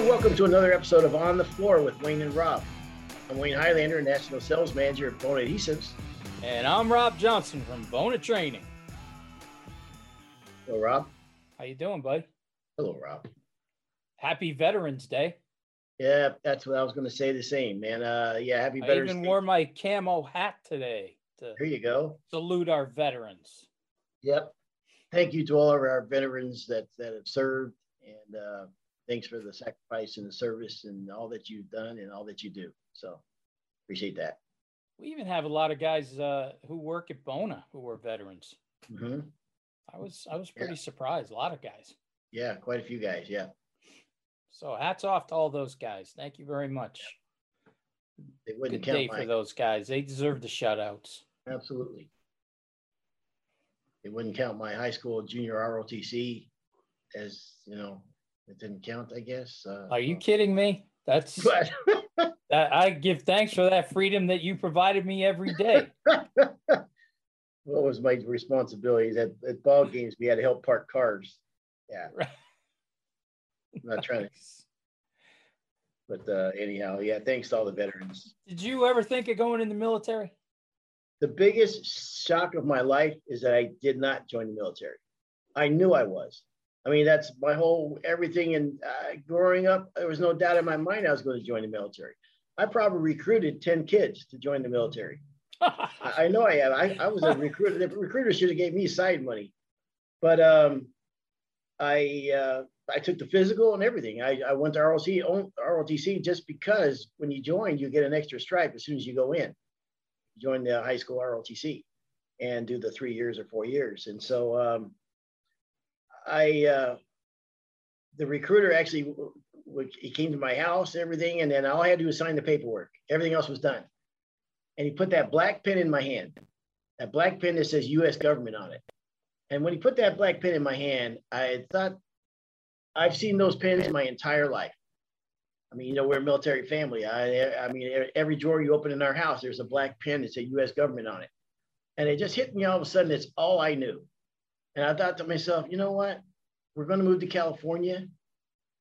and welcome to another episode of On the Floor with Wayne and Rob. I'm Wayne Highlander, National Sales Manager at Bona Adhesives. And I'm Rob Johnson from Bona Training. Hello, Rob. How you doing, bud? Hello, Rob. Happy Veterans Day. Yeah, that's what I was going to say. The same, man. Uh, yeah, happy I Veterans I even Day. wore my camo hat today to Here you go. salute our veterans. Yep. Thank you to all of our veterans that that have served, and uh, thanks for the sacrifice and the service and all that you've done and all that you do. So appreciate that. We even have a lot of guys uh, who work at Bona who were veterans. Mm-hmm. I was I was pretty surprised. A lot of guys. Yeah, quite a few guys. Yeah, So hats off to all those guys. Thank you very much. they wouldn't Good day count for those guys. They deserve the shout outs. absolutely. They wouldn't count my high school junior ROTC as you know. It didn't count, I guess. Uh, Are you kidding me? That's I give thanks for that freedom that you provided me every day. what was my responsibilities at, at ball games? We had to help park cars. Yeah, right. I'm not trying to, but uh, anyhow, yeah. Thanks to all the veterans. Did you ever think of going in the military? The biggest shock of my life is that I did not join the military. I knew I was. I mean, that's my whole everything. And uh, growing up, there was no doubt in my mind I was going to join the military. I probably recruited 10 kids to join the military. I, I know I have. I, I was a recruiter. The recruiter should have gave me side money, but um, I uh, I took the physical and everything. I, I went to ROC, ROTC just because when you join, you get an extra stripe as soon as you go in. Join the high school ROTC and do the three years or four years. And so um, I uh, the recruiter actually he came to my house, everything, and then all I had to do was sign the paperwork. Everything else was done and he put that black pen in my hand, that black pen that says U.S. government on it. And when he put that black pen in my hand, I thought, I've seen those pens my entire life. I mean, you know, we're a military family. I, I mean, every drawer you open in our house, there's a black pen that says U.S. government on it. And it just hit me all of a sudden. It's all I knew. And I thought to myself, you know what? We're going to move to California.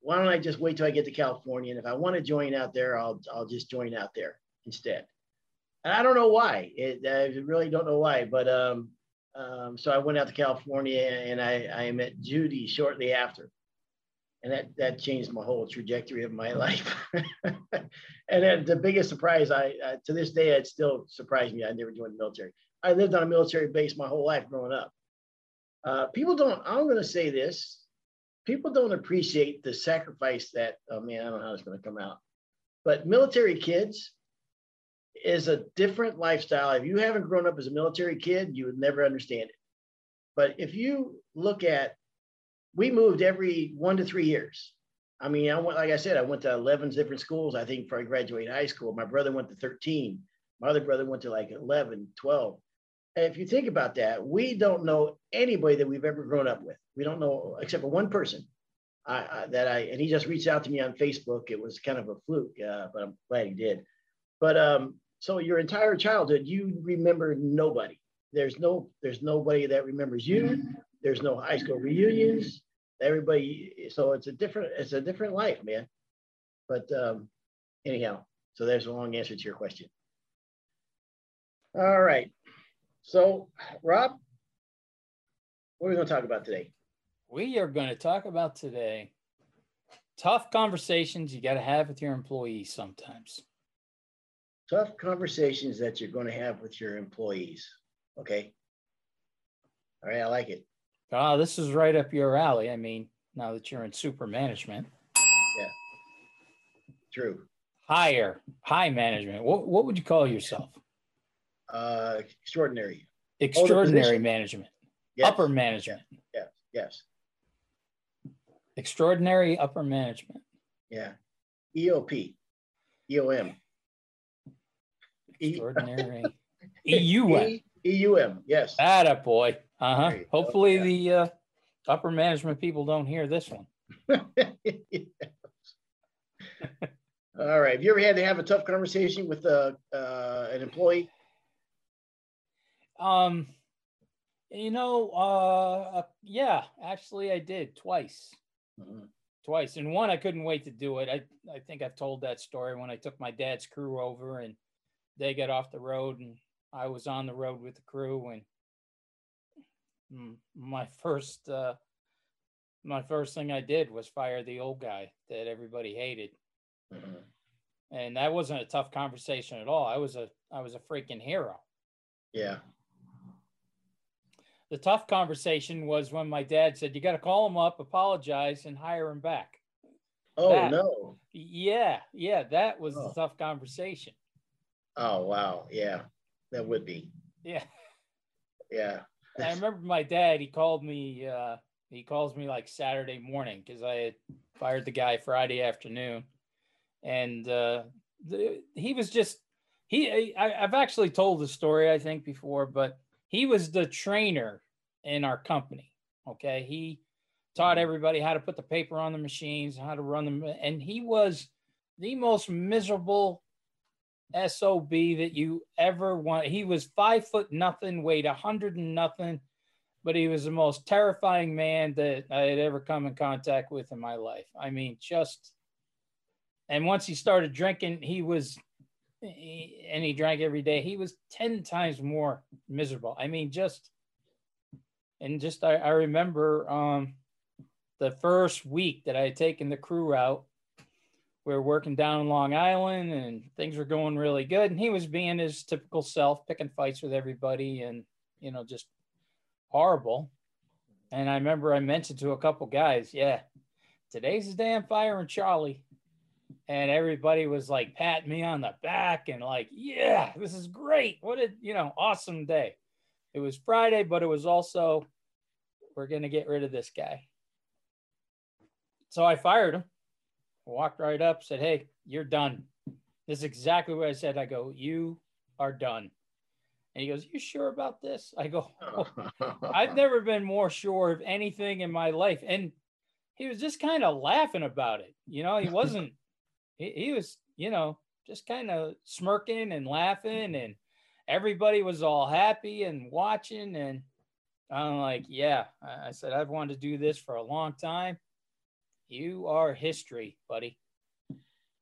Why don't I just wait till I get to California? And if I want to join out there, I'll, I'll just join out there instead. And I don't know why. It, I really don't know why. But um, um, so I went out to California and I, I met Judy shortly after. And that, that changed my whole trajectory of my life. and then the biggest surprise, I uh, to this day, it still surprised me. I never joined the military. I lived on a military base my whole life growing up. Uh, people don't, I'm going to say this, people don't appreciate the sacrifice that, oh man, I don't know how it's going to come out. But military kids, is a different lifestyle. If you haven't grown up as a military kid, you would never understand it. But if you look at, we moved every one to three years. I mean, I went, like I said, I went to 11 different schools, I think, before I graduated high school. My brother went to 13. My other brother went to like 11, 12. If you think about that, we don't know anybody that we've ever grown up with. We don't know, except for one person I, I, that I, and he just reached out to me on Facebook. It was kind of a fluke, uh, but I'm glad he did. But um, so your entire childhood, you remember nobody. There's no, there's nobody that remembers you. There's no high school reunions. Everybody, so it's a different, it's a different life, man. But um, anyhow, so there's a long answer to your question. All right. So, Rob, what are we going to talk about today? We are going to talk about today tough conversations you got to have with your employees sometimes. Tough conversations that you're going to have with your employees. Okay. All right. I like it. Ah, this is right up your alley. I mean, now that you're in super management, Yeah. True. higher, high management. What, what would you call yourself? Uh, extraordinary. Extraordinary management, Yes. upper management, Yes. Yes. extraordinary upper management. Yeah. EOP. EOM. Extraordinary. EUM. EUM. Yes. That a boy. Uh huh. Hopefully yeah. the uh, upper management people don't hear this one. All right. Have you ever had to have a tough conversation with uh, uh, an employee? Um, you know, uh, uh, yeah, actually, I did twice. Mhm. twice. And one, I couldn't wait to do it. I, I think I've told that story when I took my dad's crew over and they got off the road and I was on the road with the crew and my first uh, my first thing I did was fire the old guy that everybody hated. Mm-hmm. And that wasn't a tough conversation at all. I was a I was a freaking hero. Yeah. The tough conversation was when my dad said, You got to call him up, apologize, and hire him back. Oh, that, no. Yeah. Yeah. That was oh. the tough conversation. Oh, wow. Yeah. That would be. Yeah. Yeah. I remember my dad, he called me, uh, he calls me like Saturday morning because I had fired the guy Friday afternoon. And uh, the, he was just, he, I, I've actually told the story, I think, before, but he was the trainer in our company. Okay. He taught mm-hmm. everybody how to put the paper on the machines, how to run them. And he was the most miserable SOB that you ever want. He was five foot nothing, weighed a hundred and nothing, but he was the most terrifying man that I had ever come in contact with in my life. I mean, just, and once he started drinking, he was and he drank every day, he was 10 times more miserable. I mean, just, and just, I, I remember um, the first week that I had taken the crew out, we were working down in Long Island and things were going really good. And he was being his typical self, picking fights with everybody and, you know, just horrible. And I remember I mentioned to a couple guys, yeah, today's the day I'm firing Charlie and everybody was like patting me on the back and like, yeah, this is great. What a, you know, awesome day. It was Friday, but it was also, we're going to get rid of this guy. So I fired him, walked right up, said, hey, you're done. This is exactly what I said. I go, you are done. And he goes, You sure about this? I go, oh, I've never been more sure of anything in my life. And he was just kind of laughing about it. You know, he wasn't he, he was, you know, just kind of smirking and laughing, and everybody was all happy and watching. And I'm like, yeah, I said, I've wanted to do this for a long time. You are history, buddy.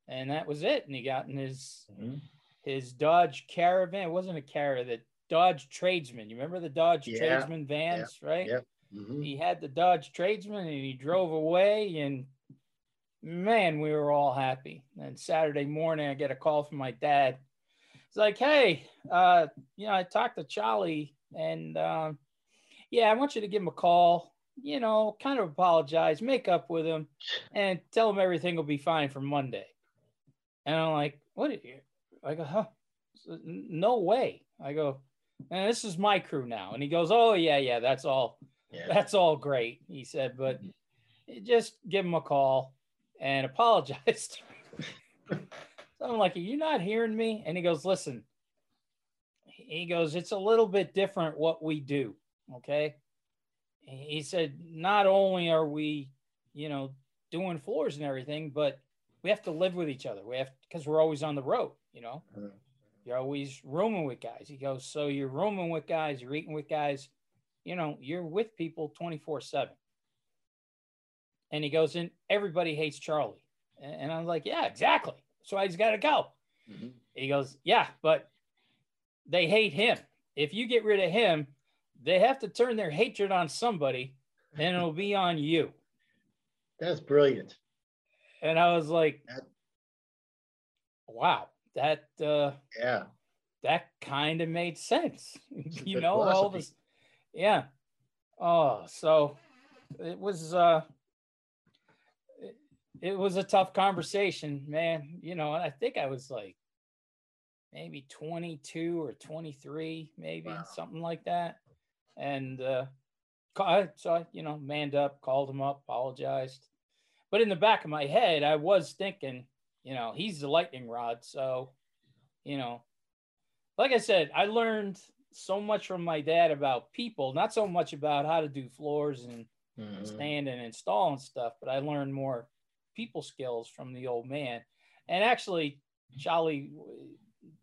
And that was it. And he got in his mm-hmm. his Dodge Caravan. It wasn't a Caravan, the Dodge Tradesman. You remember the Dodge yeah. Tradesman vans, yeah. right? Yeah. Mm-hmm. He had the Dodge Tradesman and he drove away and man, we were all happy. And Saturday morning, I get a call from my dad. It's like, hey, uh, you know, I talked to Charlie, and uh, yeah, I want you to give him a call. You know, kind of apologize, make up with him, and tell him everything will be fine for Monday. And I'm like, what? Are you? I go, huh? No way. I go, and this is my crew now. And he goes, oh yeah, yeah, that's all. Yeah. That's all great. He said, but just give him a call and apologized. so I'm like, Are you not hearing me? And he goes, Listen, he goes, It's a little bit different what we do. Okay. He said, Not only are we, you know, doing floors and everything, but we have to live with each other. We have, because we're always on the road, you know. Mm-hmm. You're always rooming with guys. He goes, So you're rooming with guys, you're eating with guys, you know, you're with people 24 7. And he goes, in, everybody hates Charlie. And I'm like, yeah, exactly. So I just got to go. Mm-hmm. He goes, yeah, but they hate him. If you get rid of him, they have to turn their hatred on somebody, and it'll be on you. That's brilliant. And I was like, that, wow, that uh yeah, that kind of made sense. you know, philosophy. all this, yeah. Oh, so it was uh it was a tough conversation, man. You know, I think I was like maybe 22 or 23, maybe wow. something like that. And uh, so I, you know, manned up, called him up, apologized. But in the back of my head, I was thinking, you know, he's the lightning rod. So, you know, like I said, I learned so much from my dad about people, not so much about how to do floors and mm-hmm. stand and install and stuff, but I learned more people skills from the old man. And actually, Charlie,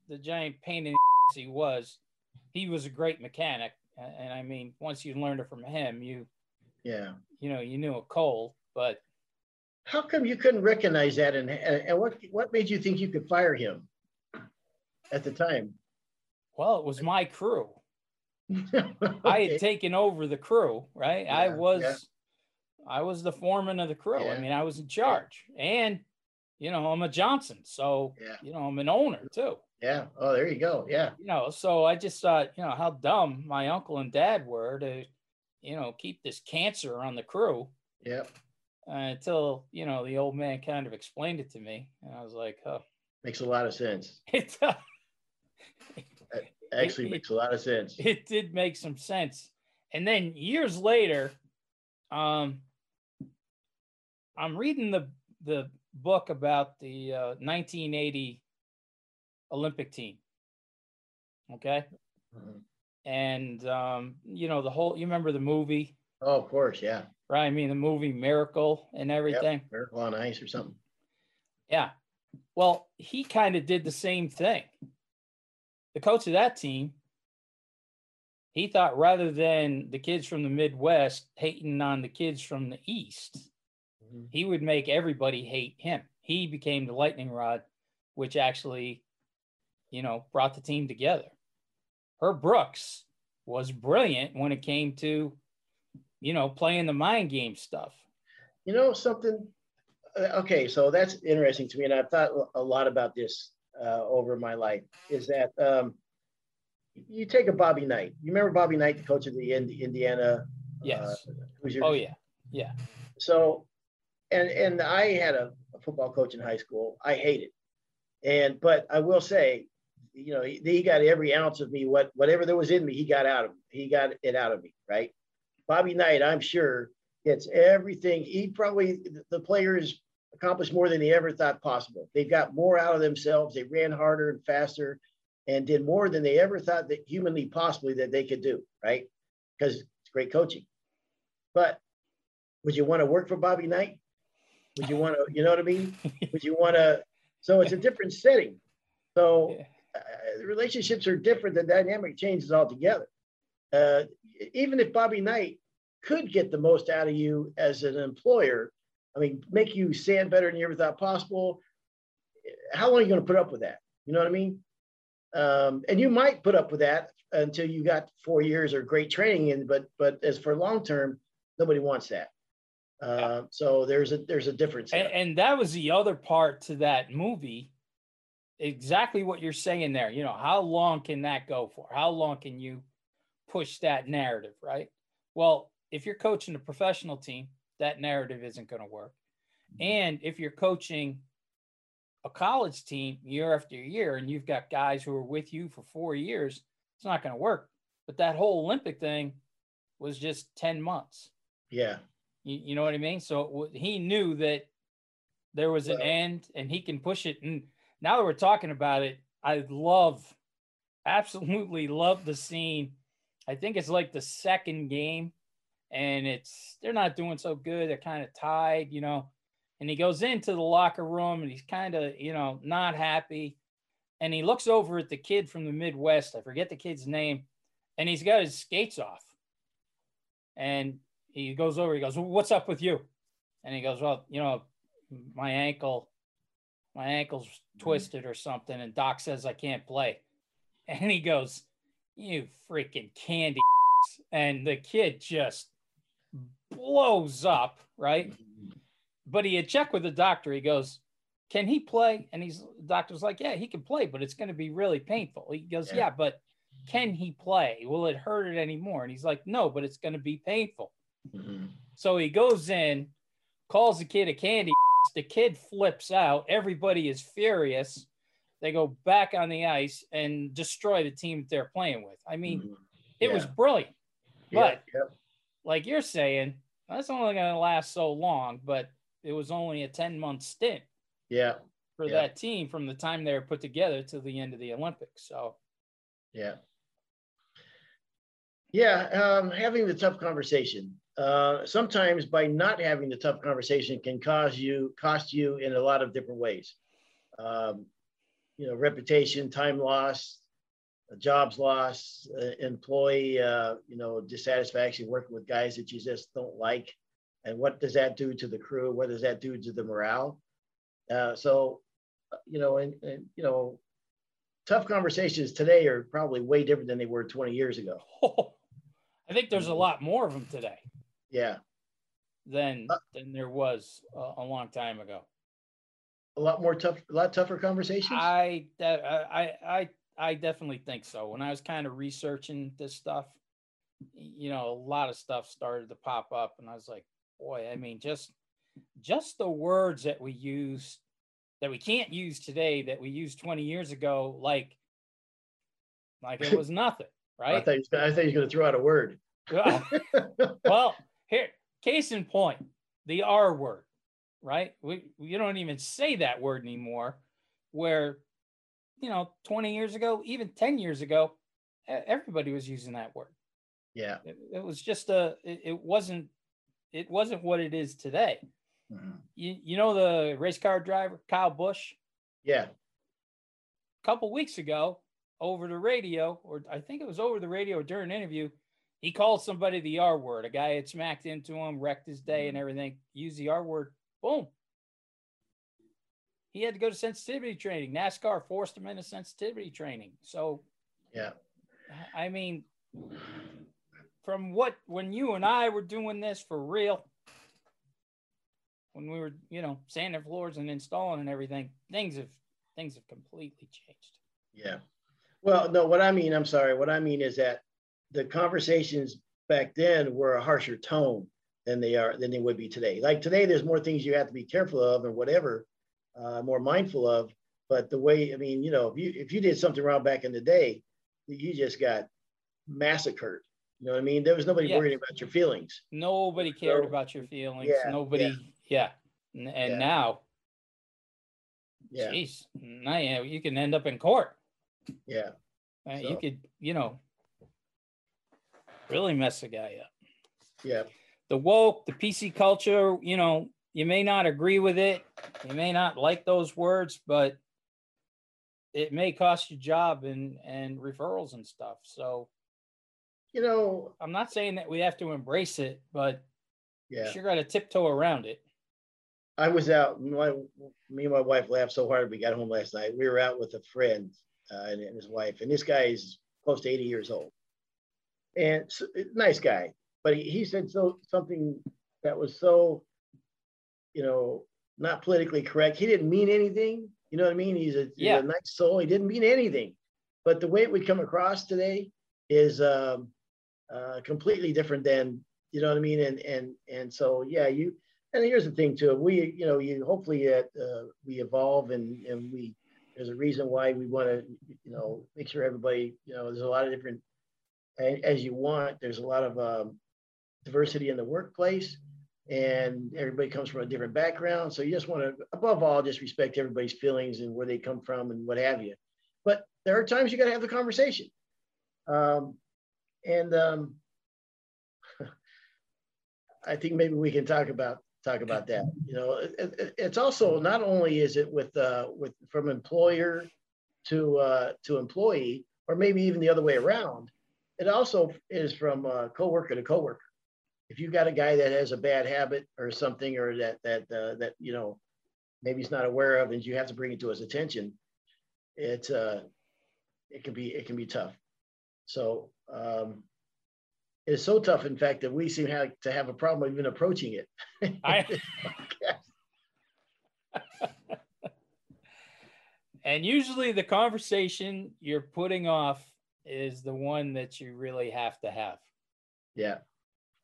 the giant pain in the he was, he was a great mechanic. And I mean, once you learned it from him, you, yeah, you know, you knew a cold, but How come you couldn't recognize that? And, uh, and what, what made you think you could fire him at the time? Well, it was my crew. okay. I had taken over the crew, right? Yeah, I was yeah. I was the foreman of the crew. Yeah. I mean, I was in charge. And you know, I'm a Johnson. So, you know, I'm an owner too. Yeah. Oh, there you go. Yeah. You know, so I just thought, you know, how dumb my uncle and dad were to, you know, keep this cancer on the crew. Yeah. Uh, until, you know, the old man kind of explained it to me. And I was like, oh. Makes a lot of sense. It, uh, actually it, makes a lot of sense. It did make some sense. And then years later, um, I'm reading the the book about the uh, 1980 Olympic team. Okay. Mm-hmm. And, um, you know, the whole, you remember the movie? Oh, of course. Yeah. Right. I mean, the movie Miracle and everything. Yep. Miracle on Ice or something. Yeah. Well, he kind of did the same thing. The coach of that team, he thought rather than the kids from the Midwest hating on the kids from the East, mm-hmm. he would make everybody hate him. He became the lightning rod, which actually you know, brought the team together. Herb Brooks was brilliant when it came to, you know, playing the mind game stuff. You know, something, uh, okay, so that's interesting to me. And I've thought a lot about this uh, over my life is that um, you take a Bobby Knight. You remember Bobby Knight, the coach of the Indiana? Uh, yes. Uh, your, oh, yeah. Yeah. So, and, and I had a, a football coach in high school. I hated. And, but I will say, you know, he, he, got every ounce of me. What whatever there was in me, he got out of. He got it out of me, right? Bobby Knight, I'm sure, gets everything. He probably the players accomplished more than they ever thought possible. They got more out of themselves. They ran harder and faster, and did more than they ever thought that humanly possibly that they could do, right? Because it's great coaching. But would you want to work for Bobby Knight? Would you want to, you know what I mean? Would you want to? So it's a different setting. So uh, relationships are different. The dynamic changes altogether. Uh, even if Bobby Knight could get the most out of you as an employer, I mean, make you stand better than you ever thought possible. How long are you going to put up with that? You know what I mean? Um, and you might put up with that until you got four years or great training in, but but as for long term, nobody wants that. Uh, so there's a there's a difference. And, and, that was the other part to that movie exactly what you're saying there. You know, how long can that go for? How long can you push that narrative, right? Well, if you're coaching a professional team, that narrative isn't going to work. And if you're coaching a college team year after year and you've got guys who are with you for four years, it's not going to work. But that whole Olympic thing was just 10 months. Yeah. You, you know what I mean? So he knew that there was an end and he can push it. And now that we're talking about it, I love, absolutely love the scene. I think it's like the second game, and it's they're not doing so good. They're kind of tied, you know. And he goes into the locker room and he's kind of, you know, not happy. And he looks over at the kid from the Midwest. I forget the kid's name. And he's got his skates off. And he goes over, he goes, What's up with you? And he goes, Well, you know, my ankle my ankle's mm-hmm. twisted or something, and Doc says I can't play. And he goes, You freaking candy. And the kid just blows up, right? Mm-hmm. But he had checked with the doctor. He goes, Can he play? And he's the doctor's like, Yeah, he can play, but it's going to be really painful. He goes, Yeah, yeah but can he play? Will it hurt it anymore? And he's like, No, but it's going to be painful. Mm-hmm. So he goes in, calls the kid a candy the kid flips out. Everybody is furious. They go back on the ice and destroy the team that they're playing with. I mean, mm-hmm. it was brilliant. But yeah, yeah. like you're saying, that's only going to last so long, but it was only a 10 month stint. Yeah. For that team from the time they were put together to the end of the Olympics. So, yeah. Yeah. Um, having the tough conversation uh, sometimes by not having the tough conversation can cause you cost you in a lot of different ways. Um, you know, reputation, time loss, jobs loss, uh, employee, uh, you know, dissatisfaction working with guys that you just don't like. and what does that do to the crew? What does that do to the morale? Uh, so, uh, you know, and, and you know, tough conversations today are probably way different than they were 20 years ago. I think there's a lot more of them today. Yeah. Than uh, than there was uh, a long time ago. A lot more tough, a lot tougher conversations. I I I I definitely think so. When I was kind of researching this stuff, you know, a lot of stuff started to pop up, and I was like, boy, I mean, just just the words that we use that we can't use today that we used 20 years ago, like like it was nothing, right? I thought you were going to throw out a word. well, here, case in point, the R word, right? We you don't even say that word anymore. Where, you know, 20 years ago, even 10 years ago, everybody was using that word. Yeah. It, it was just a. It, it wasn't. It wasn't what it is today. Mm-hmm. You you know the race car driver Kyle Busch? Yeah. A couple weeks ago, over the radio, or I think it was over the radio during an interview, he called somebody the R word. A guy had smacked into him, wrecked his day and mm-hmm. everything. Used the R word. Boom. He had to go to sensitivity training. NASCAR forced him into sensitivity training. So, yeah. I mean, from what when you and I were doing this for real, when we were, you know, sanding floors and installing and everything, things have things have completely changed. Yeah. Well, no, what I mean, I'm sorry, what I mean is that the conversations back then were a harsher tone than they are than they would be today. Like today, there's more things you have to be careful of and whatever, uh, more mindful of. But the way, I mean, you know, if you if you did something wrong back in the day, you just got massacred. You know what I mean? There was nobody yeah. worrying about your feelings. Nobody cared so, about your feelings. Yeah, nobody. Yeah. yeah. And, and yeah. now, yeah. Jeez, now you can end up in court. Yeah. Uh, so. You could, you know, really mess a guy up. Yeah. The woke, the PC culture, you know, you may not agree with it. You may not like those words, but it may cost you job and and referrals and stuff. So you know, I'm not saying that we have to embrace it, but yeah, sure got to tiptoe around it. I was out. My, me and my wife laughed so hard. We got home last night. We were out with a friend uh, and, and, his wife, and this guy is close to 80 years old, and so, nice guy. But he, he said so something that was so, you know, not politically correct. He didn't mean anything. You know what I mean? He's a, yeah. he's a nice soul. He didn't mean anything. But the way it would come across today is um, uh, completely different than you know what I mean. And and and so yeah, you. And here's the thing too. We you know you hopefully uh, we evolve and and we there's a reason why we want to you know make sure everybody you know there's a lot of different as you want. There's a lot of um, diversity in the workplace and everybody comes from a different background. So you just want to, above all, just respect everybody's feelings and where they come from and what have you. But there are times you got to have the conversation. Um, and um, I think maybe we can talk about talk about that. You know, it, it, it's also not only is it with uh, with from employer to uh, to employee, or maybe even the other way around. It also is from uh, coworker to coworker. If you've got a guy that has a bad habit or something, or that that uh, that you know maybe he's not aware of, and you have to bring it to his attention, it uh, it can be it can be tough. So um, it's so tough, in fact, that we seem have to have a problem even approaching it. I... and usually the conversation you're putting off is the one that you really have to have. Yeah.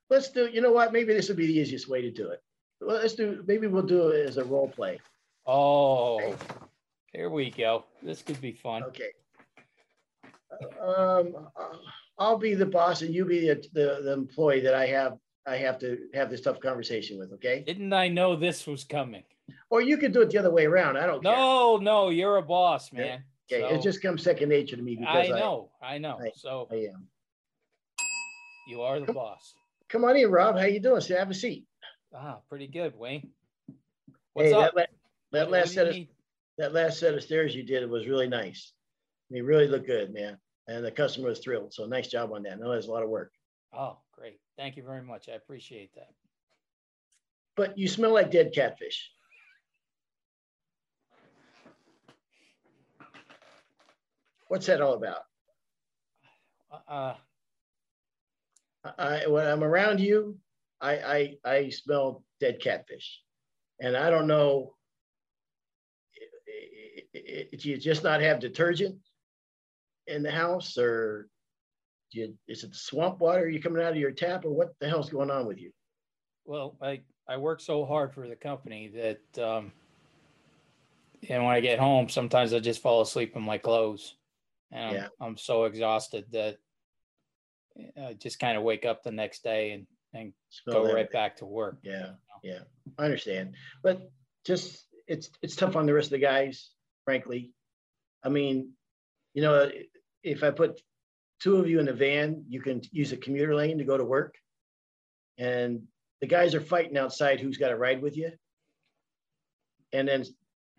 Let's do, you know what? Maybe this would be the easiest way to do it. Well, let's do, maybe we'll do it as a role play. Oh, okay. here we go. This could be fun. Okay. Um, I'll be the boss and you be the, the, the employee that I have I have to have this tough conversation with. Okay. Didn't I know this was coming? Or you could do it the other way around. I don't. No, care. no, you're a boss, man. Okay, so, it just comes second nature to me because I know, I, I know. I, so I am. You are the come, boss. Come on in, Rob. How you doing? Sit, have a seat. Ah, pretty good, Wayne. What's hey, up? That, that what, last set of that last set of stairs you did was really nice. I mean, really look good, man and the customer was thrilled. So nice job on that. I know there's a lot of work. Oh, great. Thank you very much. I appreciate that. but you smell like dead catfish. What's that all about? Uh, I, when I'm around you, I, I, I smell dead catfish. And I don't know, do you just not have detergent in the house or do you, is it swamp water? You coming out of your tap or what the hell's going on with you? well, I, I work so hard for the company that, um, and when I get home, sometimes I just fall asleep in my clothes. And I'm, Yeah. I'm so exhausted that I just kind of wake up the next day and, and go that. right back to work. Yeah, yeah, I understand. But just it's it's tough on the rest of the guys, frankly. I mean, you know, if I put two of you in a van, you can use a commuter lane to go to work. And the guys are fighting outside who's got to ride with you. And then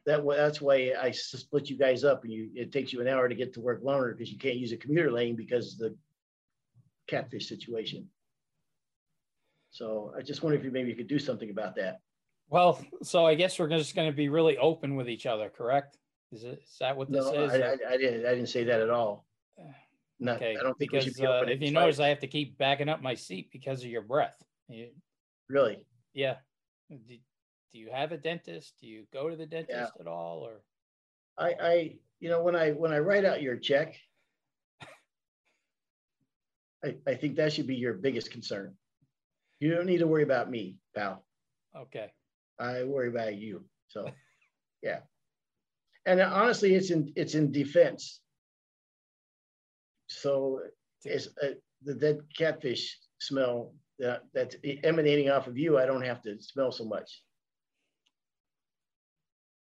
that that's why I split you guys up and you it takes you an hour to get to work longer because you can't use a commuter lane because of the catfish situation. So I just wonder if you maybe you could do something about that. Well, so I guess we're just going to be really open with each other, correct? Is it, is that what this No, is? I, I, I didn't, I didn't say that at all. Not, Okay, I don't think because should be uh, if you notice. I have to keep backing up my seat because of your breath. You, Really, yeah. Do, you have a dentist? Do you go to the dentist at all, or? I, I, you know, when I, when I write out your check, I, I think that should be your biggest concern. You don't need to worry about me, pal. Okay. I worry about you. So, yeah. And honestly, it's in, it's in defense. So it's uh, the dead catfish smell that that's emanating off of you. I don't have to smell so much.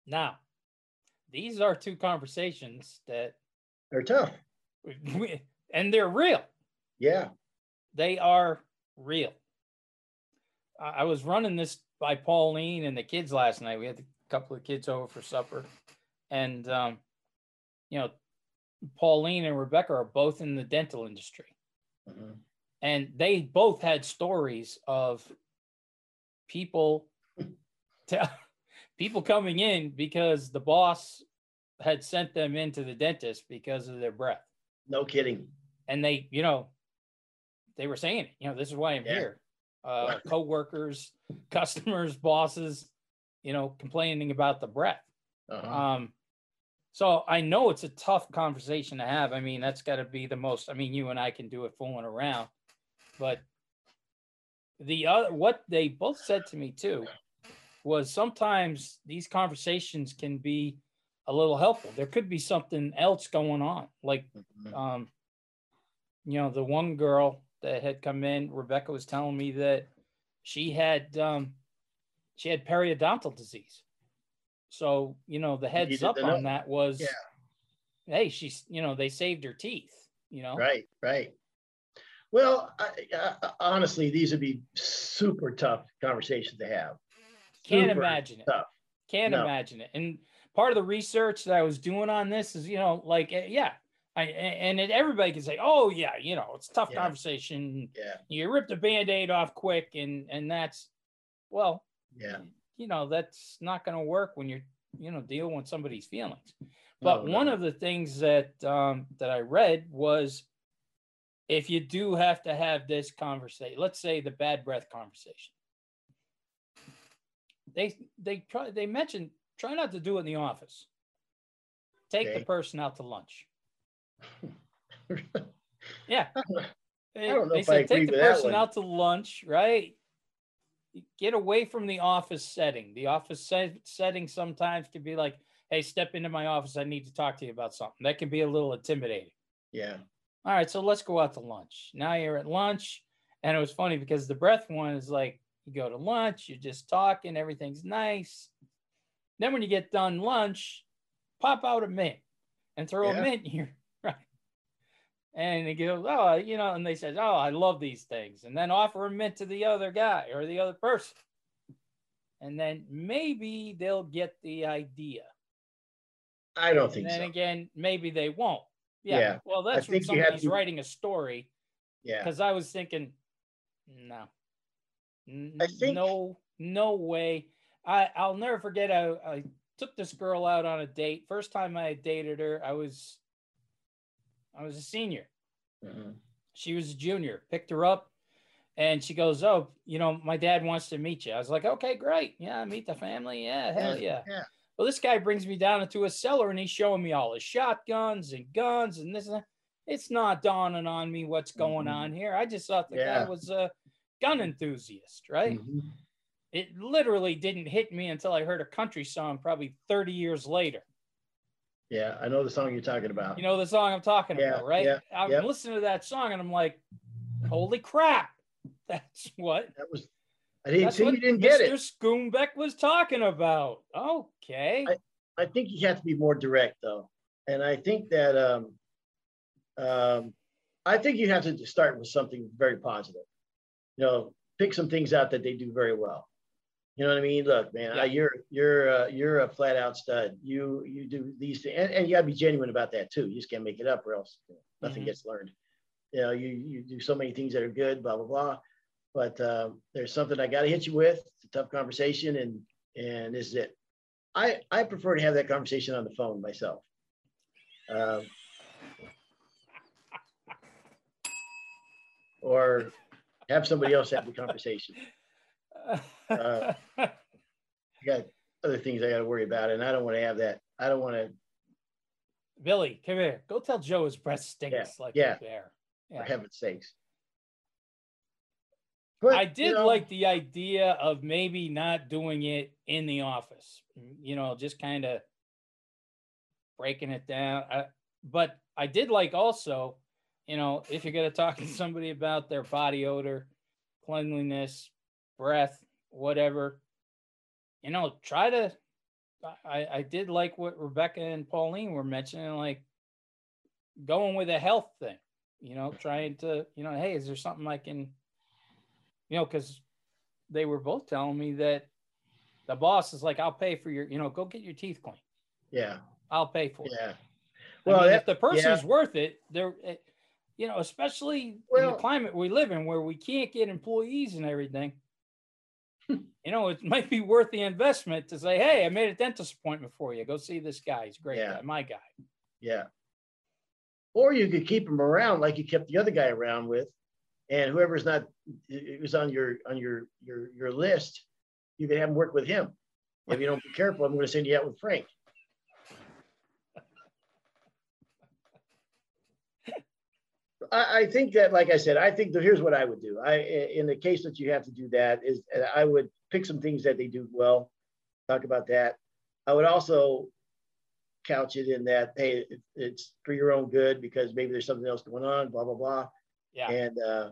Now, these are two conversations that, They're tough. we, and they're real. Yeah. They are real. I, was running this by Pauline and the kids last night. We had a couple of kids over for supper, and um, you know, Pauline and Rebecca are both in the dental industry, Mhm. and they both had stories of people, to, people coming in because the boss had sent them into the dentist because of their breath No kidding. and they, you know, they were saying, it, you know, this is why I'm Yeah. here. Uh, co-workers, customers, bosses, you know, complaining about the breath. Uh-huh. Um, so I know it's a tough conversation to have. I mean, that's got to be the most. I mean, you and I can do it fooling around, but the other, what they both said to me too, was sometimes these conversations can be a little helpful. There could be something else going on, like Mhm. um, you know, the one girl that had come in, Rebecca was telling me that she had um, she had periodontal disease. So you know, the heads up on that was, Yeah. hey, she's you know they saved her teeth. You know, Right, right. Well, I, I, honestly, these would be super tough conversations to have. Can't imagine it. tough. Can't No. imagine it. And part of the research that I was doing on this is, you know, like eh, yeah. I, and it, everybody can say, "Oh yeah, you know, it's a tough Yeah. conversation. Yeah, You rip the band-aid off quick, and and that's, well, yeah. you know that's not going to work when you're you know dealing with somebody's feelings but No, one of the things that um that i read was if you do have to have this conversation let's say the bad breath conversation they they try they mentioned try not to do it in the office take Okay. the person out to lunch yeah They- don't know they if I said take the person out to lunch, right? Get away from the office setting. The office set, setting sometimes can be like, "Hey, step into my office. I need to talk to you about something." That can be a little intimidating. yeah. All right, so let's go out to lunch. Now you're at lunch, and it was funny because the breath one is like you go to lunch, you're just talking, everything's nice. Then when you get done lunch, pop out a mint and throw Yeah. a mint here. right. And they go, oh, you know, and they said, oh, I love these things, and then offer a mint to the other guy or the other person, and then maybe they'll get the idea. I don't And think then so. again, maybe they won't. Yeah. Yeah, Well, that's when think you have somebody's to- writing a story Yeah. because I was thinking, no, I think- no, no way. I I'll never forget. I I took this girl out on a date. First time I dated her, I was I was a senior. Mhm. She was a junior. Picked her up, and she goes, "Oh, you know, my dad wants to meet you." I was like, "Okay, great. Yeah, meet the family. Yeah, hell yeah." Yeah. Well, this guy brings me down into a cellar and he's showing me all his shotguns and guns and this and that. It's not dawning on me what's going Mhm. on here. I just thought the Yeah. guy was a gun enthusiast, right? Mhm. It literally didn't hit me until I heard a country song probably 30 years later. Yeah, I know the song you're talking about. You know the song I'm talking Yeah, about, right? yeah, I'm yeah. listening to that song and I'm like, holy crap. That's what that was I didn't see you didn't get Mr. it. Schoonbeck was talking about. Okay. I think you have to be more direct though. And I think that um um I think you have to start with something very positive. You know, pick some things out that they do very well. You know what I mean? Look, man, Yeah. I, you're you're uh, you're a flat out stud. You you do these things, and, and you got to be genuine about that too. You just can't make it up, or else you know, nothing Mhm. gets learned. You know, you you do so many things that are good, blah blah blah. But um, there's something I got to hit you with. It's a tough conversation, and and this is it. I I prefer to have that conversation on the phone myself. Um, or have somebody else have the conversation. Uh, I got other things I got to worry about, and I don't want to have that. I don't want to, Billy, come here. Go tell Joe his breath stinks like yeah. a bear. for heaven's sakes. But, I you did know, like the idea of maybe not doing it in the office, you know, just kind of breaking it down. I, but I did like also, you know, if you're going to talk to somebody about their body odor, cleanliness, breath, whatever, you know, try to. I, I did like what Rebecca and Pauline were mentioning, like going with a health thing, you know, trying to, you know, hey, is there something I can you know, because they were both telling me that the boss is like, I'll pay for your, you know, go get your teeth cleaned. Yeah, I'll pay for it. yeah. I Well, mean, that- if the person's worth it, they're, eh, you know, especially in the climate we live in where we can't get employees and everything. Hmm. you know, it might be worth the investment to say, hey, I made a dentist appointment for you. Go see this guy. He's a great Yeah. guy, my guy. Yeah. Or you could keep him around like you kept the other guy around with, and whoever's not who's on your on your your your list, you could have him work with him. If you don't be careful, I'm going to send you out with Frank. I, I think that, like I said, I think that here's what I would do. I, in the case that you have to do that, is I would pick some things that they do well, talk about that. I would also couch it in that, hey, it's for your own good because maybe there's something else going on, blah blah blah, Yeah. and uh,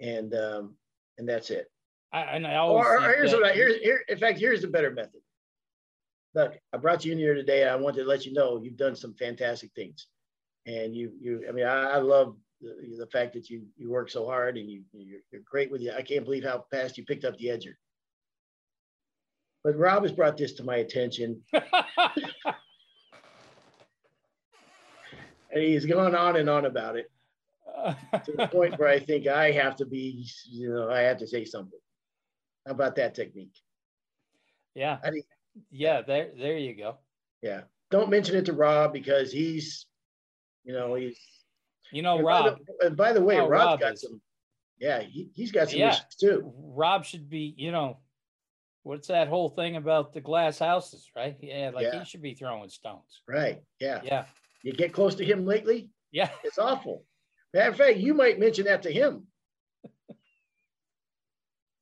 and um, and that's it. I, and I always Or, or here's that- what I here's here. In fact, here's the better method. Look, I brought you in here today. I wanted to let you know you've done some fantastic things, and you you. I mean, I, I love the, the fact that you you work so hard and you you're, you're great with you. I can't believe how fast you picked up the edger. But Rob has brought this to my attention, and he's gone on and on about it to the point where I think I have to be, you know, I have to say something. How about that technique? yeah. Yeah, there there you go. Yeah. Don't mention it to Rob because he's, you know, he's. You know, and by Rob, the- and by the way, Oh, Rob's Rob got is- some. Yeah, he, he's got some Yeah. issues too. Rob should be, you know, what's that whole thing about the glass houses, right? Yeah, like Yeah. he should be throwing stones. Right. Yeah. Yeah. You get close to him lately, Yeah. it's awful. Matter of fact, you might mention that to him.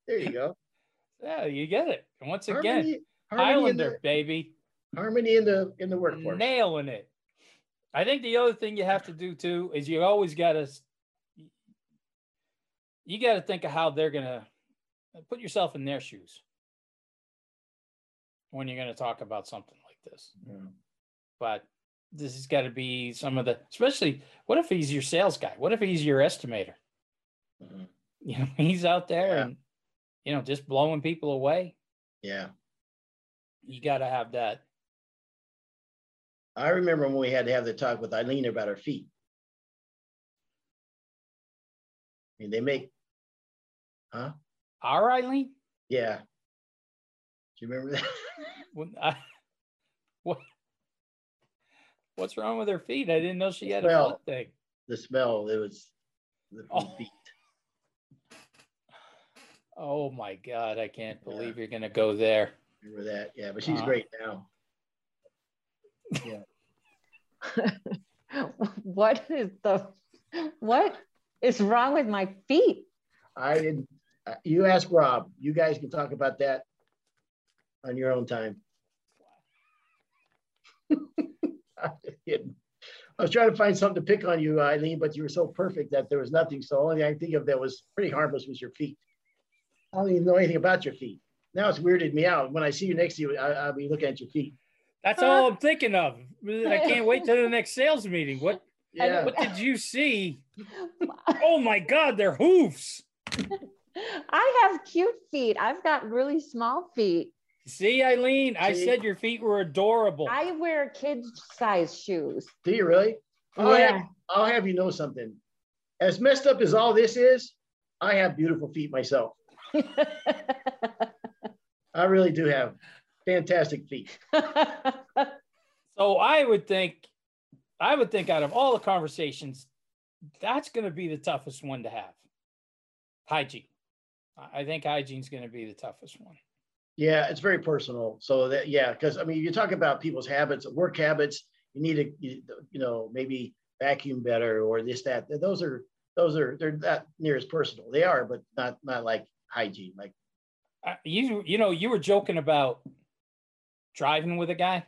There you go. Yeah, you get it. And once again, Harmony, harmony in Highlander, the, baby, harmony in the in the workforce. nailing it. I think the other thing you have to do too is you always got to, you got to think of how they're going to put yourself in their shoes when you're going to talk about something like this. Yeah. but this has got to be some of the especially what if he's your sales guy what if he's your estimator Mhm. you know he's out there Yeah. and you know just blowing people away Yeah. you got to have that I remember when we had to have the talk with Eileen about her feet. I mean, they make, huh? our eileen Yeah. Do you remember that? When I, what? What's wrong with her feet? I didn't know she had a foot thing. the smell. It was the Oh. feet. Oh my God! I can't believe you're gonna go there. Remember that? Yeah, but she's Uh-huh. great now. what is the what is wrong with my feet? I didn't. uh, You ask Rob. You guys can talk about that on your own time. I'm just kidding. I was trying to find something to pick on you, Eileen, but you were so perfect that there was nothing. So only thing I think of that was pretty harmless was your feet. I don't even know anything about your feet. Now it's weirded me out. When I see you next to you, I, I'll be looking at your feet. That's all I'm thinking of. I can't wait to the next sales meeting. What Yeah. what did you see? Oh my God! They're hoofs. I have cute feet. I've got really small feet. See, Eileen, I said your feet were adorable. I wear kids size shoes. Do you really? I'll, Yeah. have, I'll have you know something. As messed up as all this is, I have beautiful feet myself. I really do have fantastic feet. So I would think, I would think out of all the conversations, that's going to be the toughest one to have. Hygiene. I I think hygiene's going to be the toughest one. Yeah, it's very personal. So that yeah, because I mean, you talk about people's habits, work habits. You need to you, you know maybe vacuum better or this that. Those are those are they're not near as personal. They are, but not not like hygiene. Like I- You you know you were joking about driving with a guy.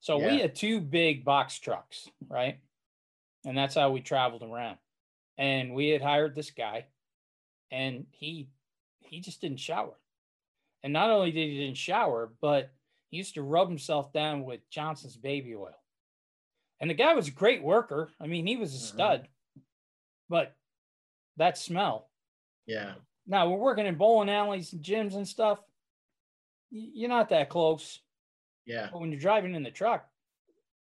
So we had two big box trucks, right? And that's how we traveled around. And we had hired this guy, and he he just didn't shower. And not only did he didn't shower, but he used to rub himself down with Johnson's baby oil. And the guy was a great worker. I mean, he was a Mhm. stud. But that smell, yeah, now we're working in bowling alleys and gyms and stuff. You're not that close, yeah, but when you're driving in the truck,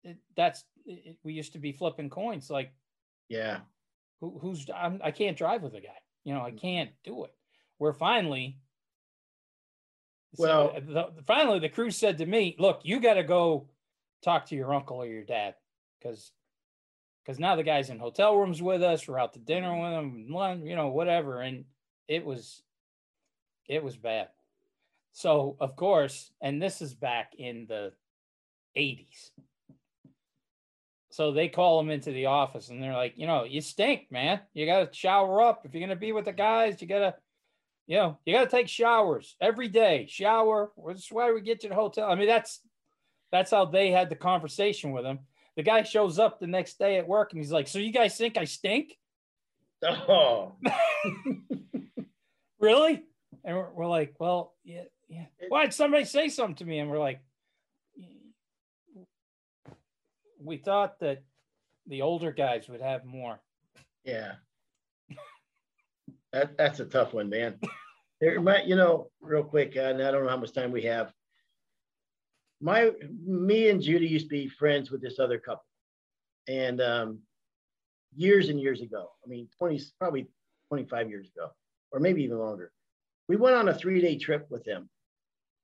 it, that's it, we used to be flipping coins. Like yeah, who, who's I'm, I can't drive with a guy. You know, I Mm. can't do it. we're finally, so Well- the, finally the crew said to me, "Look, you got to go talk to your uncle or your dad, because." Because now the guy's in hotel rooms with us, we're out to dinner with him, lunch, you know, whatever, and it was, it was bad. So of course, and this is back in the 80s. So they call him into the office and they're like, you know, you stink, man. You got to shower up. If you're going to be with the guys, you got to, you know, you got to take showers every day. Shower. That's why we get to the hotel. I mean, that's that's how they had the conversation with him. The guy shows up the next day at work and he's like, "So you guys think I stink? oh, Really?" And we're, we're like, "Well, yeah, yeah." Why did somebody say something to me? And we're like, "We thought that the older guys would have more." yeah. That that's a tough one, man. It might, you know, real quick, uh, and I don't know how much time we have. My, me and Judy used to be friends with this other couple, and um, years and years ago. I mean, twenty, probably twenty-five years ago, or maybe even longer. We went on a three-day trip with them,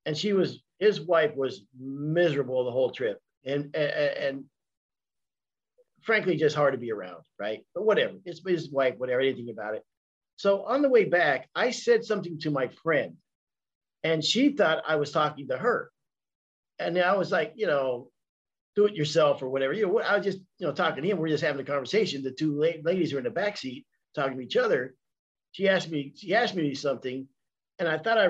and she was, his wife was miserable the whole trip, and and, and frankly, just hard to be around, right? But whatever, it's his wife, whatever, anything about it. So on the way back, I said something to my friend, and she thought I was talking to her. And I was like, you know, do it yourself or whatever. You know, I was just, you know, talking to him. We're just having a conversation. The two la- ladies were in the back seat talking to each other. She asked me, she asked me something, and I thought I,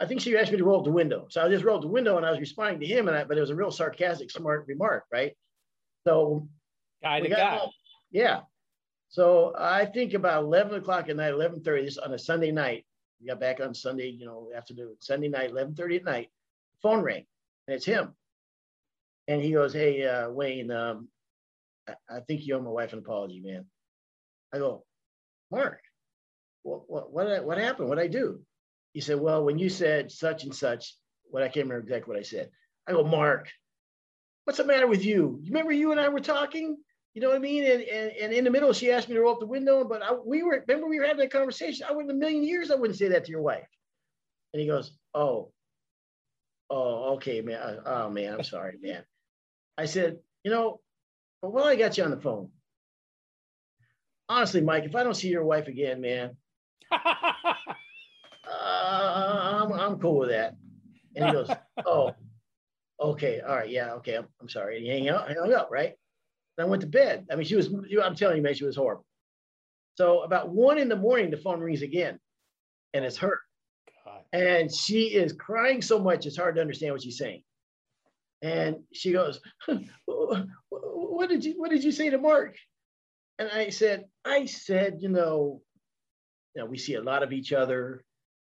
I think she asked me to roll up the window. So I just rolled the window and I was responding to him, and I, but it was a real sarcastic, smart remark, right? So Guy to got guy. Yeah. So I think about 11 o'clock at night, 11:30 this on a Sunday night. We got back on Sunday, you know, afternoon, Sunday night, 11:30 at night. Phone rang, and it's him. And he goes, "Hey, uh, Wayne, um, I, I think you owe my wife an apology, man." I go, "Mark, what what what, what happened? What did I do?" He said, "Well, when you said such and such, what I can't remember exactly what I said." I go, "Mark, what's the matter with you? You remember you and I were talking?" You know what I mean? And, and, and in the middle, she asked me to roll up the window, but I, we were, remember we were having that conversation. I wouldn't a million years, I wouldn't say that to your wife. And he goes, Oh, Oh, okay, man. Uh, Oh, man, I'm sorry, man. I said, you know, but while I got you on the phone, honestly, Mike, if I don't see your wife again, man, I'm, cool with that. And he goes, oh, okay, all right, yeah, okay, I'm, I'm sorry. And he hung up, hung up, right? And I went to bed. I mean, she was, I'm telling you, man, she was horrible. So about one in the morning, the phone rings again, and it's her. God. And she is crying so much, it's hard to understand what she's saying. And she goes, "What did you What did you say to Mark?" And I said, "I said, you know, you know, we see a lot of each other.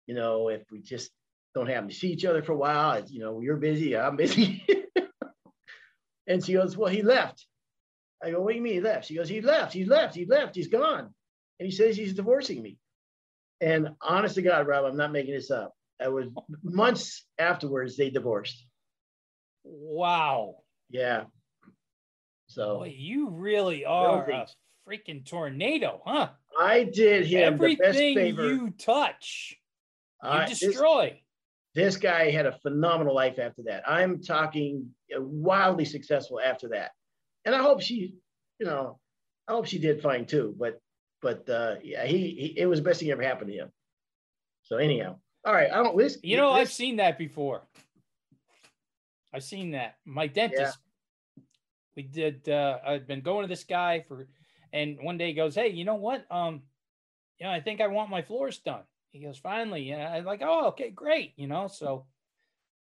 You know, if we just don't happen to see each other for a while, it's, you know, you're busy, I'm busy." and she goes, "Well, he left." I go, "What do you mean he left?" She goes, "He left. He left. He left. He's gone." And he says he's divorcing me. And honest to God, Rob, I'm not making this up. I was months afterwards they divorced. Wow. Yeah. So Boy, you really are a freaking tornado, huh? I did him the best Everything favor. you touch, you I- destroy. this guy had a phenomenal life after that. I'm talking wildly successful after that. And I hope she, you know, I hope she did fine too. But but uh yeah, he, he it was the best thing ever happened to him. So anyhow, all right. I don't this You know, I've seen that before. I've seen that. My dentist, we did. Uh, I've been going to this guy for, and one day he goes, "Hey, you know what? Um, you know, I think I want my floors done." He goes, "Finally," and I'm like, "Oh, okay, great." You know, so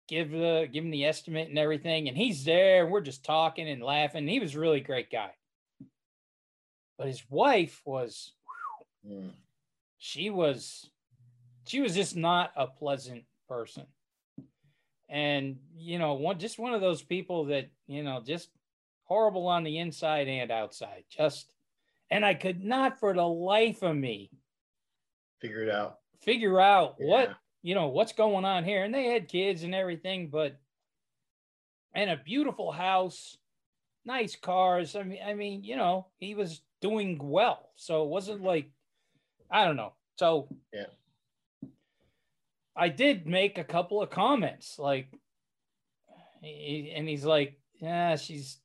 give the give him the estimate and everything, and he's there. and We're just talking and laughing. He was a really great guy, but his wife was Mm, she was she was just not a pleasant person and you know one just one of those people that you know just horrible on the inside and outside just and i could not for the life of me figure it out. Figure out what you know what's going on here. And they had kids and everything but and a beautiful house nice cars. I mean i mean you know he was doing well. So it wasn't mm-hmm. like i don't know. So Yeah. i did make a couple of comments like and he's like yeah she's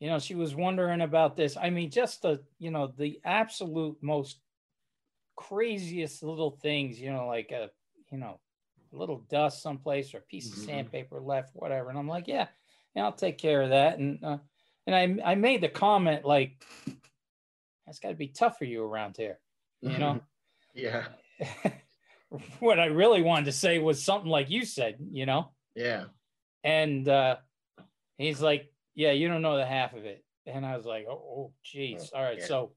you know she was wondering about this. I mean just the you know the absolute most craziest little things, you know, like a, you know, a little dust someplace or a piece of Mhm. sandpaper left, whatever. And I'm like, yeah, yeah, I'll take care of that. And uh, and I I made the comment like, that's got to be tough for you around here, you know. yeah. what I really wanted to say was something like you said, you know. Yeah. And uh, he's like, yeah, you don't know the half of it. And I was like, oh, oh geez. All right, yeah. so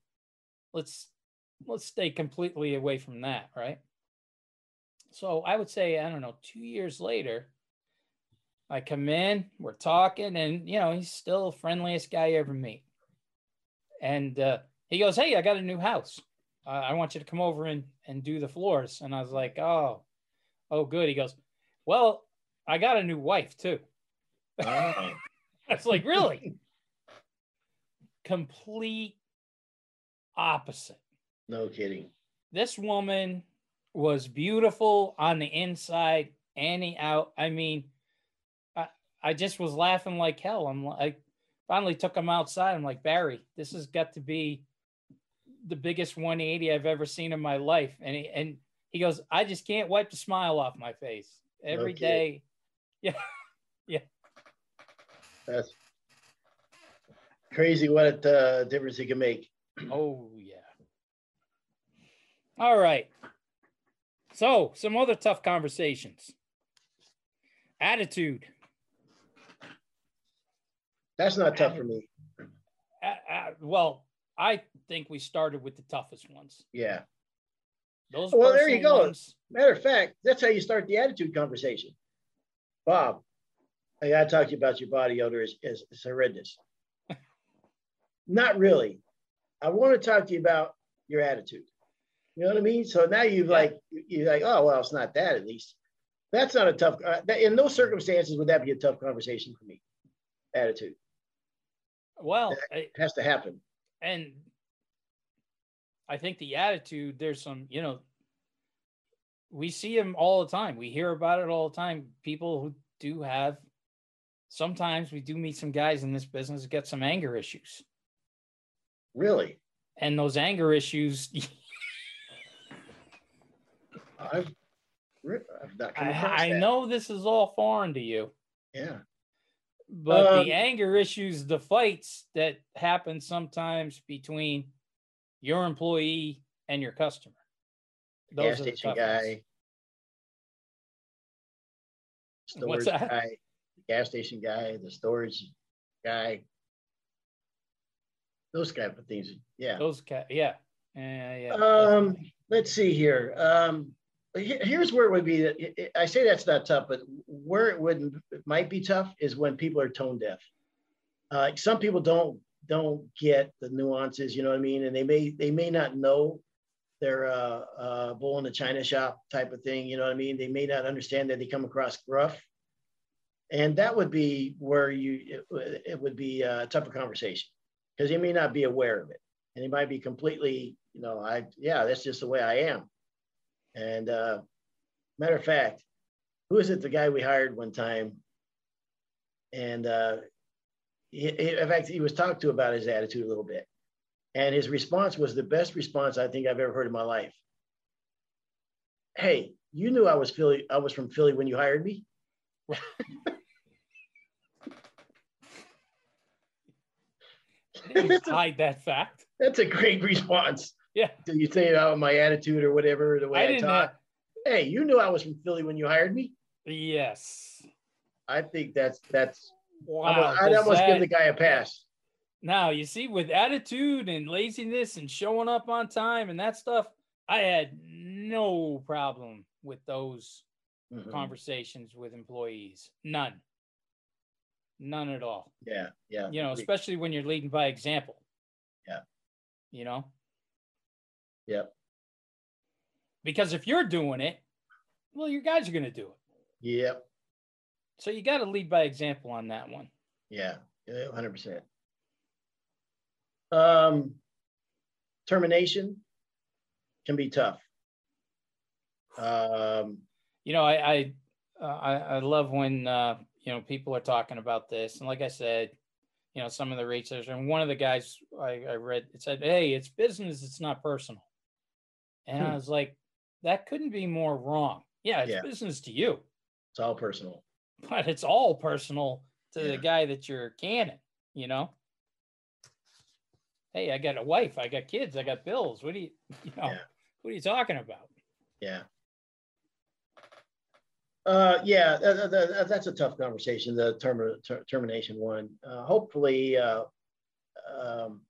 let's let's stay completely away from that, right? So I would say, I don't know, two years later, I come in, we're talking, and you know, he's still the friendliest guy you ever meet. And uh, he goes, Hey, I got a new house. Uh, I want you to come over and, and do the floors. And I was like, Oh, oh, good. He goes, Well, I got a new wife too. Oh, I was like, Really? Complete opposite no kidding. this woman was beautiful on the inside and the out. I mean, I, I just was laughing like hell. I'm like, finally took him outside. I'm like, Barry, this has got to be the biggest 180 I've ever seen in my life. And he, and he goes, I just can't wipe the smile off my face every day. Yeah. That's crazy what it, uh, difference it can make. Oh yeah. All right. So some other tough conversations. Attitude. That's not tough for me. Uh, uh, well, I think we started with the toughest ones. Yeah. Those Well, there you go. ones- Matter of fact, that's how you start the attitude conversation. Bob, I got to talk to you about your body odor is, is, is horrendous. Not really. I want to talk to you about your attitude. You know what I mean? So now you've Yeah. like, you're like, oh, well, it's not that at least. That's not a tough, uh, that, in those circumstances, would that be a tough conversation for me? Attitude Well, it has to happen. and I think the attitude, there's some, you know, we see them all the time. We hear about it all the time. People who do have sometimes we do meet some guys in this business get some anger issues. Really? And those anger issues I've, I've not come I, across I that. know this is all foreign to you, Yeah. but Um, the anger issues, the fights that happen sometimes between your employee and your customer. gas are the station guy. What's Storage that? guy, gas station guy, the storage guy. Those kind of things. Yeah. Those ca- yeah. Yeah, yeah. Um, let's see here. Um, here's where it would be. I say that's not tough, but where it would it might be tough is when people are tone deaf. Uh, some people don't don't get the nuances, you know what I mean, and they may they may not know they're uh, uh, bull in the china shop type of thing, you know what I mean. They may not understand that they come across gruff, and that would be where you it, it would be a tougher conversation because they may not be aware of it, and they might be completely, you know, I yeah, that's just the way I am. And uh, matter of fact, who is it? The guy we hired one time, and uh, he, in fact, he was talked to about his attitude a little bit, and his response was the best response I think I've ever heard in my life. Hey, you knew I was Philly. I was from Philly when you hired me. Hide that fact. That's a great response. Yeah. Do you say about my attitude or whatever, the way I I, talk? have- Hey, you knew I was from Philly when you hired me. Yes. I think that's that's. Wow. I'd almost that- give the guy a pass. Now, you see, with attitude and laziness and showing up on time and that stuff, I had no problem with those Mhm. conversations with employees. None. None at all. Yeah, yeah. You know, especially when you're leading by example. Yeah. You know? Yep. Because if you're doing it, well, your guys are going to do it. Yep. So you got to lead by example on that one. Yeah. Hundred percent. Um, termination can be tough. Um, you know, I I uh, I, I love when uh, you know people are talking about this, and like I said, you know, some of the research, and one of the guys I, I read it said, "Hey, it's business; it's not personal," and I Hmm. was like, that couldn't be more wrong. Yeah, it's Yeah. business to you, it's all personal. but it's all personal to Yeah. the guy that you're canning. You know. Hey, I got a wife, I got kids, I got bills. What do you, you know, Yeah. what are you talking about? Yeah. Uh, yeah, that, that- that- that's a tough conversation, the term, ter- termination one. Uh, hopefully, uh, um,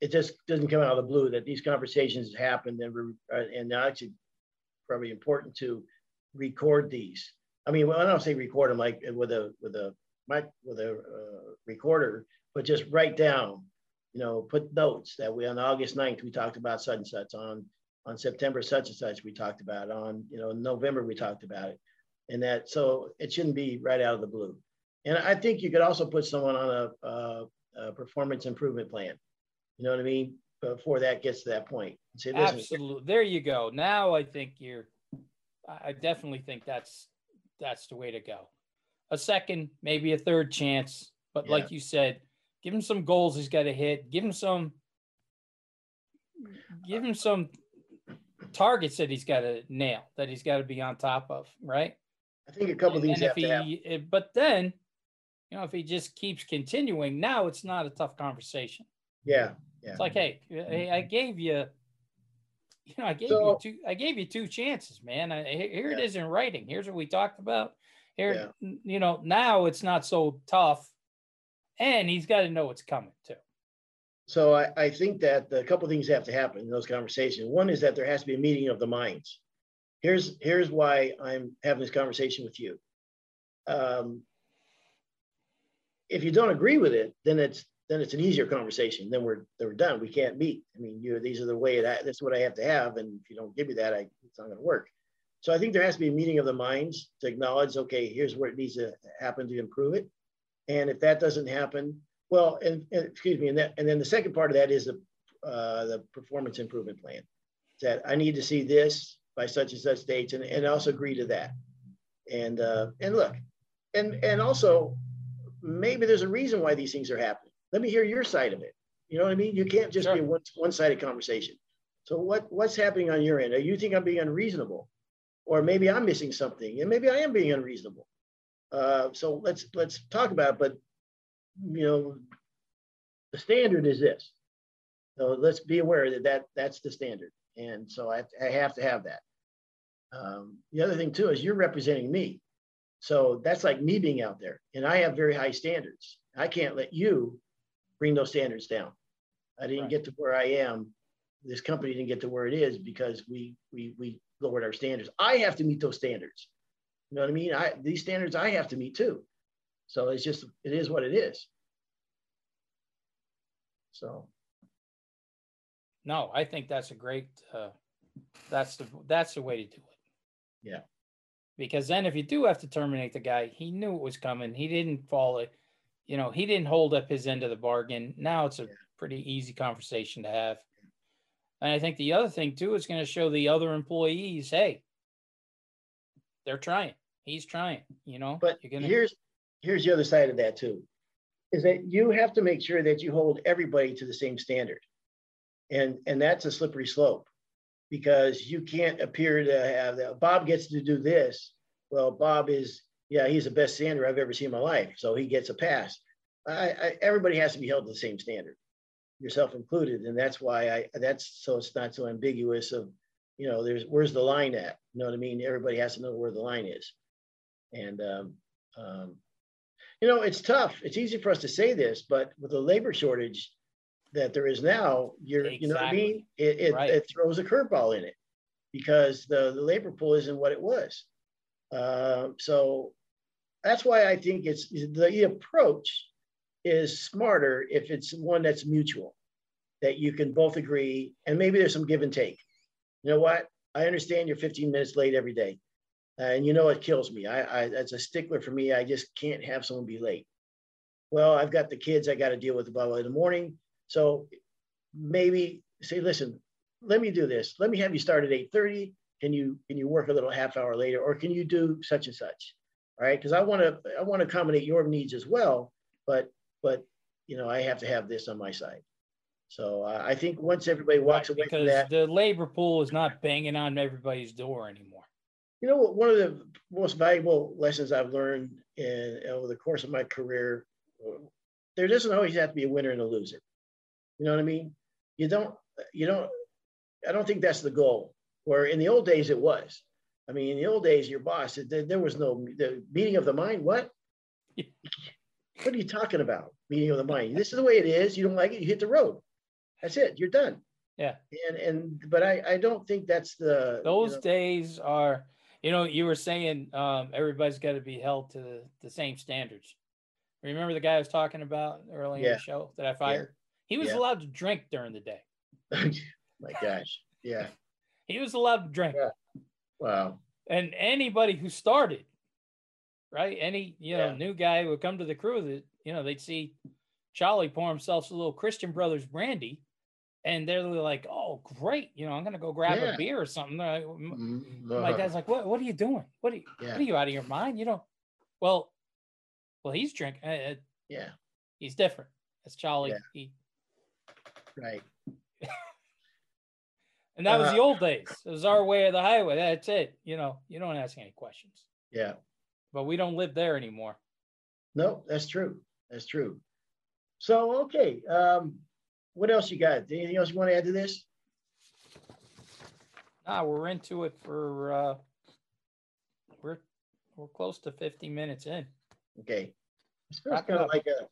it just doesn't come out of the blue that these conversations happen and, uh, and actually probably important to record these. I mean, when I don't say record them like with a, with a mic, with a uh, recorder, but just write down, you know, put notes that we, on August 9th, we talked about such and such. On on September such and such we talked about on you know November we talked about it. And that so it shouldn't be right out of the blue. And I think you could also put someone on a, a, a performance improvement plan you know what I mean before that gets to that point Absolutely. There you go. Now I think you're I definitely think that's that's the way to go. A second, maybe a third chance, but Yeah. like you said, give him some goals he's got to hit, give him some give him some targets that he's got to nail, that he's got to be on top of, right? I think a couple of these have to happen he eh, but then you know, if he just keeps continuing, now it's not a tough conversation. Yeah yeah It's like, hey, hey, I gave you, you know, I gave So- you two, I gave you two chances, man. I, here here it Yeah. is in writing. Here's what we talked about. Here, Yeah. you know, now it's not so tough, and he's got to know what's coming too. So I, I think that a couple of things have to happen in those conversations. One is that there has to be a meeting of the minds. Here's here's why I'm having this conversation with you. Um, if you don't agree with it, then it's then it's an easier conversation. Then we're then we're done. We can't meet. I mean, you these are the way it. That's what I have to have, and if you don't give me that, I, it's not going to work. So I think there has to be a meeting of the minds to acknowledge, okay, here's where it needs to happen to improve it. And if that doesn't happen, well, and, and excuse me, and that, and then the second part of that is the, uh, the performance improvement plan. That I need to see this by such and such dates and, and also agree to that. And uh, and look, and and also maybe there's a reason why these things are happening. Let me hear your side of it. You know what I mean? You can't just Sure. be a one one sided conversation. So what what's happening on your end? Are you think I'm being unreasonable, or maybe I'm missing something, and maybe I am being unreasonable. Uh, so let's let's talk about. It. But you know, the standard is this. So let's be aware that, that that's the standard. And so I, I have to have that. Um, the other thing too is you're representing me. So that's like me being out there and I have very high standards. I can't let you bring those standards down. I didn't Right. get to where I am. This company didn't get to where it is because we, we, we lowered our standards. I have to meet those standards. You know what I mean? I, these standards I have to meet too. So it's just, it is what it is. So No, I think that's a great. Uh, that's the that's the way to do it. Yeah. Because then, if you do have to terminate the guy, he knew it was coming. He didn't fall it. You know, he didn't hold up his end of the bargain. Now it's a pretty easy conversation to have. And I think the other thing too is going to show the other employees, hey, they're trying. He's trying. You know, But you're gonna. here's here's the other side of that too, is that you have to make sure that you hold everybody to the same standard, and and that's a slippery slope, because you can't appear to have that. Bob gets to do this. Well, Bob is yeah, he's the best sander I've ever seen in my life, so he gets a pass. I, I everybody has to be held to the same standard, yourself included, and that's why I that's so it's not so ambiguous of you know there's where's the line at you know what I mean everybody has to know where the line is. And, um, um, you know, it's tough. It's easy for us to say this, but with the labor shortage that there is now, you're, you know what I mean? It, it, Right. it throws a curveball in it because the, the labor pool isn't what it was. Uh, so that's why I think it's the approach is smarter if it's one that's mutual, that you can both agree, and maybe there's some give and take. You know what? I understand you're 15 minutes late every day. And you know it kills me. I, I that's a stickler for me. I just can't have someone be late. Well, I've got the kids I got to deal with about in the morning. So maybe say, listen, let me do this. Let me have you start at 8:30. Can you can you work a little half hour later, or can you do such and such? All right, because I want to I want to accommodate your needs as well. But but you know I have to have this on my side. So uh, I think once everybody walks Right, away from because that, the labor pool is not banging on everybody's door anymore. You know, one of the most valuable lessons I've learned in, over the course of my career, there doesn't always have to be a winner and a loser. You know what I mean? You don't, you don't, I don't think that's the goal. Where in the old days it was. I mean, in the old days, your boss, there, there was no the meeting of the mind. What? What are you talking about? Meeting of the mind. This is the way it is. You don't like it, you hit the road. That's it. You're done. Yeah. And and but I I don't think that's the you Those know, days are, you know, you were saying um, everybody's got to be held to the, the same standards. Remember the guy I was talking about early in the show that I fired? He was Yeah. allowed to drink during the day. my gosh. Yeah. He was allowed to drink. Yeah. Wow. And anybody who started, right? Any, you know, Yeah. new guy would come to the crew that, you know, they'd see Charlie pour himself a little Christian Brothers brandy. And they're like, oh, great. You know, I'm going to go grab Yeah. a beer or something. Like, "M- Mhm. my dad's like, what, what are you doing? What are you, Yeah. what are you out of your mind? You know, well, well, he's drinking. Uh, uh, Yeah. he's different. That's Charlie. Yeah. He, Right. and that was Uh, the old days. It was our way of the highway. That's it. You know, you don't ask any questions, Yeah. but we don't live there anymore. No, that's true. That's true. So okay. Um, what else you got? Anything else you want to add to this? Nah, we're into it for, uh, we're, we're close to 50 minutes in. Okay. This feels kind of like a.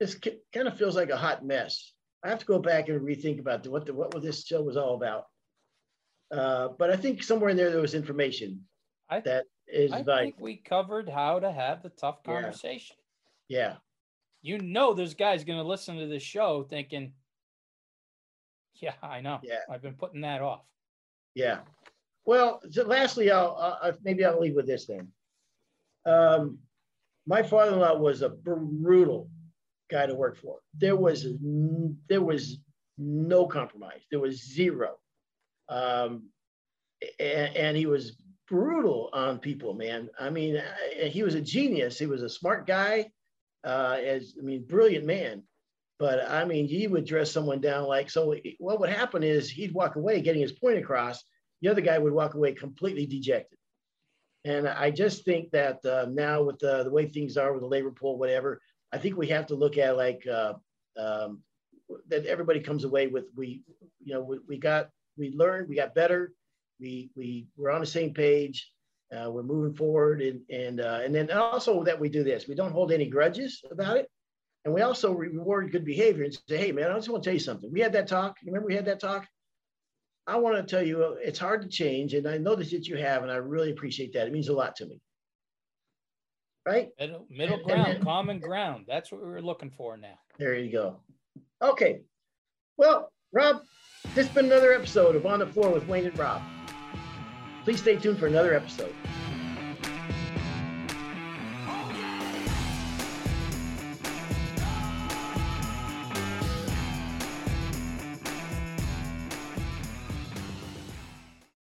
This kind of feels like a hot mess. I have to go back and rethink about the, what the what this show was all about. Uh, but I think somewhere in there there was information I- that is I valuable. think we covered how to have the tough conversation. Yeah. You know, there's guys going to listen to this show thinking, yeah, I know. Yeah. I've been putting that off. Yeah. Well, so lastly, I'll, I'll maybe I'll leave with this then. Um, my father-in-law was a brutal guy to work for. There was there was no compromise. There was zero, um, and, and he was brutal on people, man. I mean, he was a genius. He was a smart guy, uh, as I mean, brilliant man. But I mean, he would dress someone down like so. What would happen is he'd walk away getting his point across. The other guy would walk away completely dejected. And I just think that uh, now with the, the way things are with the labor pool, whatever, I think we have to look at like uh, um, that everybody comes away with we, you know, we, we got, we learned, we got better, we, we we're on the same page, uh, we're moving forward, and and uh, and then also that we do this, we don't hold any grudges about it, and we also reward good behavior and say, hey man, I just want to tell you something. We had that talk. Remember we had that talk. I want to tell you, it's hard to change, and I know that you have, and I really appreciate that. It means a lot to me. Right? Middle, middle ground, then, common ground. That's what we were looking for now. There you go. Okay. Well, Rob, this has been another episode of On the Floor with Wayne and Rob. Please stay tuned for another episode.